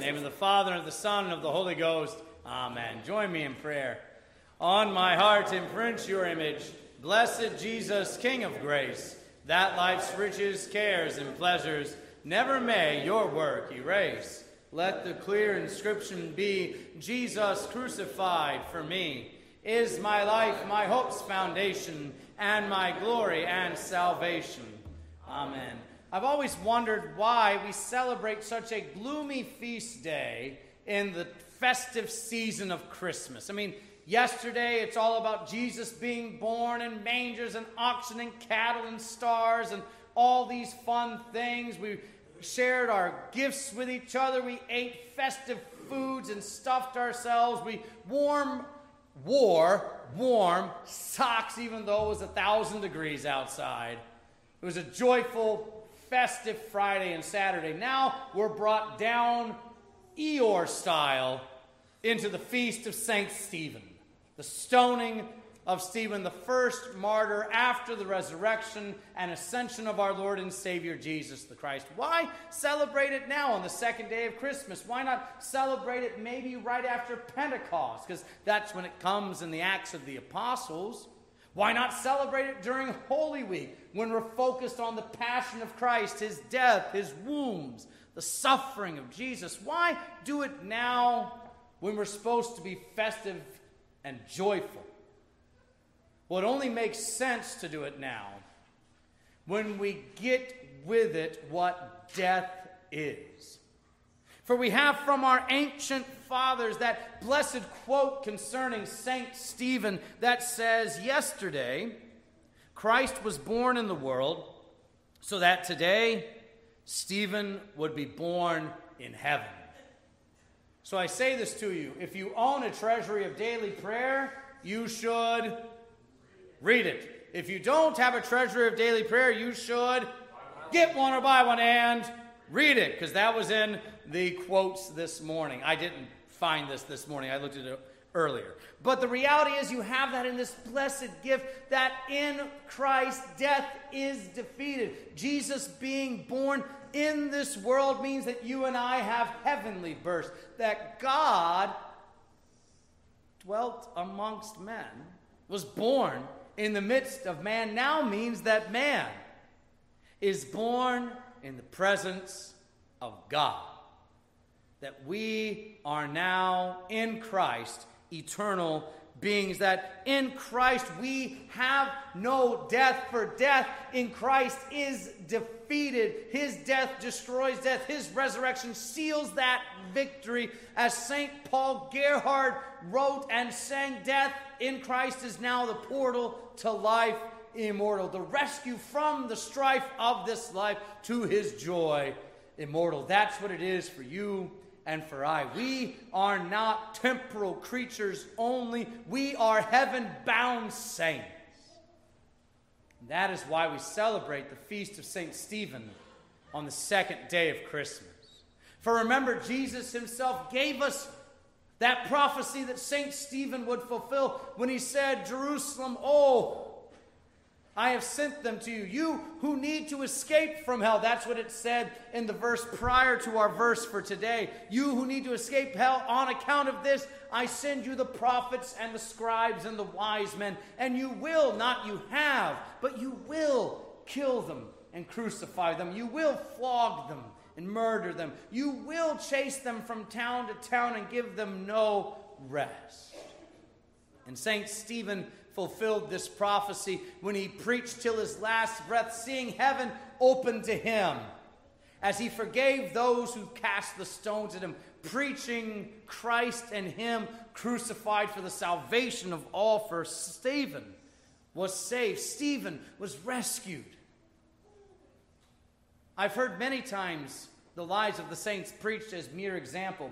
Name of the Father, and of the Son, and of the Holy Ghost. Amen. Join me in prayer. On my heart imprint your image, blessed Jesus, King of grace, that life's riches, cares, and pleasures never may your work erase. Let the clear inscription be Jesus crucified for me is my life, my hope's foundation, and my glory and salvation. Amen. I've always wondered why we celebrate such a gloomy feast day in the festive season of Christmas. I mean, yesterday it's all about Jesus being born and mangers and oxen and cattle and stars and all these fun things. We shared our gifts with each other. We ate festive foods and stuffed ourselves. We warm wore warm socks even though it was a thousand degrees outside. It was a joyful, festive Friday and Saturday. Now we're brought down Eeyore style into the feast of St. Stephen, the stoning of Stephen, the first martyr after the resurrection and ascension of our Lord and Savior Jesus the Christ. Why celebrate it now on the second day of Christmas? Why not celebrate it maybe right after Pentecost? Because that's when it comes in the Acts of the Apostles. Why not celebrate it during Holy Week when we're focused on the passion of Christ, his death, his wounds, the suffering of Jesus? Why do it now when we're supposed to be festive and joyful? Well, it only makes sense to do it now when we get with it what death is. For we have from our ancient fathers that blessed quote concerning Saint Stephen that says, Yesterday, Christ was born in the world so that today Stephen would be born in heaven. So I say this to you if you own a treasury of daily prayer, you should Read it. If you don't have a treasury of daily prayer, you should get one or buy one and read it, because that was in the quotes this morning. I didn't find this this morning, I looked at it earlier. But the reality is, you have that in this blessed gift that in Christ death is defeated. Jesus being born in this world means that you and I have heavenly birth, that God dwelt amongst men, was born in the midst of man now means that man is born in the presence of God. That we are now in Christ eternal beings. That in Christ we have no death, for death in Christ is defeated. His death destroys death, His resurrection seals that victory. As St. Paul Gerhardt wrote and sang, Death in Christ is now the portal to life immortal, the rescue from the strife of this life to his joy immortal. That's what it is for you and for I. We are not temporal creatures only, we are heaven bound saints. that is why we celebrate the feast of St. Stephen on the second day of Christmas. For remember, Jesus himself gave us that prophecy that St. Stephen would fulfill when he said, Jerusalem, oh, I have sent them to you. You who need to escape from hell. That's what it said in the verse prior to our verse for today. You who need to escape hell, on account of this, I send you the prophets and the scribes and the wise men. And you will, not you have, but you will kill them and crucify them. You will flog them and murder them. You will chase them from town to town and give them no rest. And St. Stephen fulfilled this prophecy when he preached till his last breath, seeing heaven open to him as he forgave those who cast the stones at him, preaching Christ and him crucified for the salvation of all. For Stephen was saved, Stephen was rescued. I've heard many times the lives of the saints preached as mere example.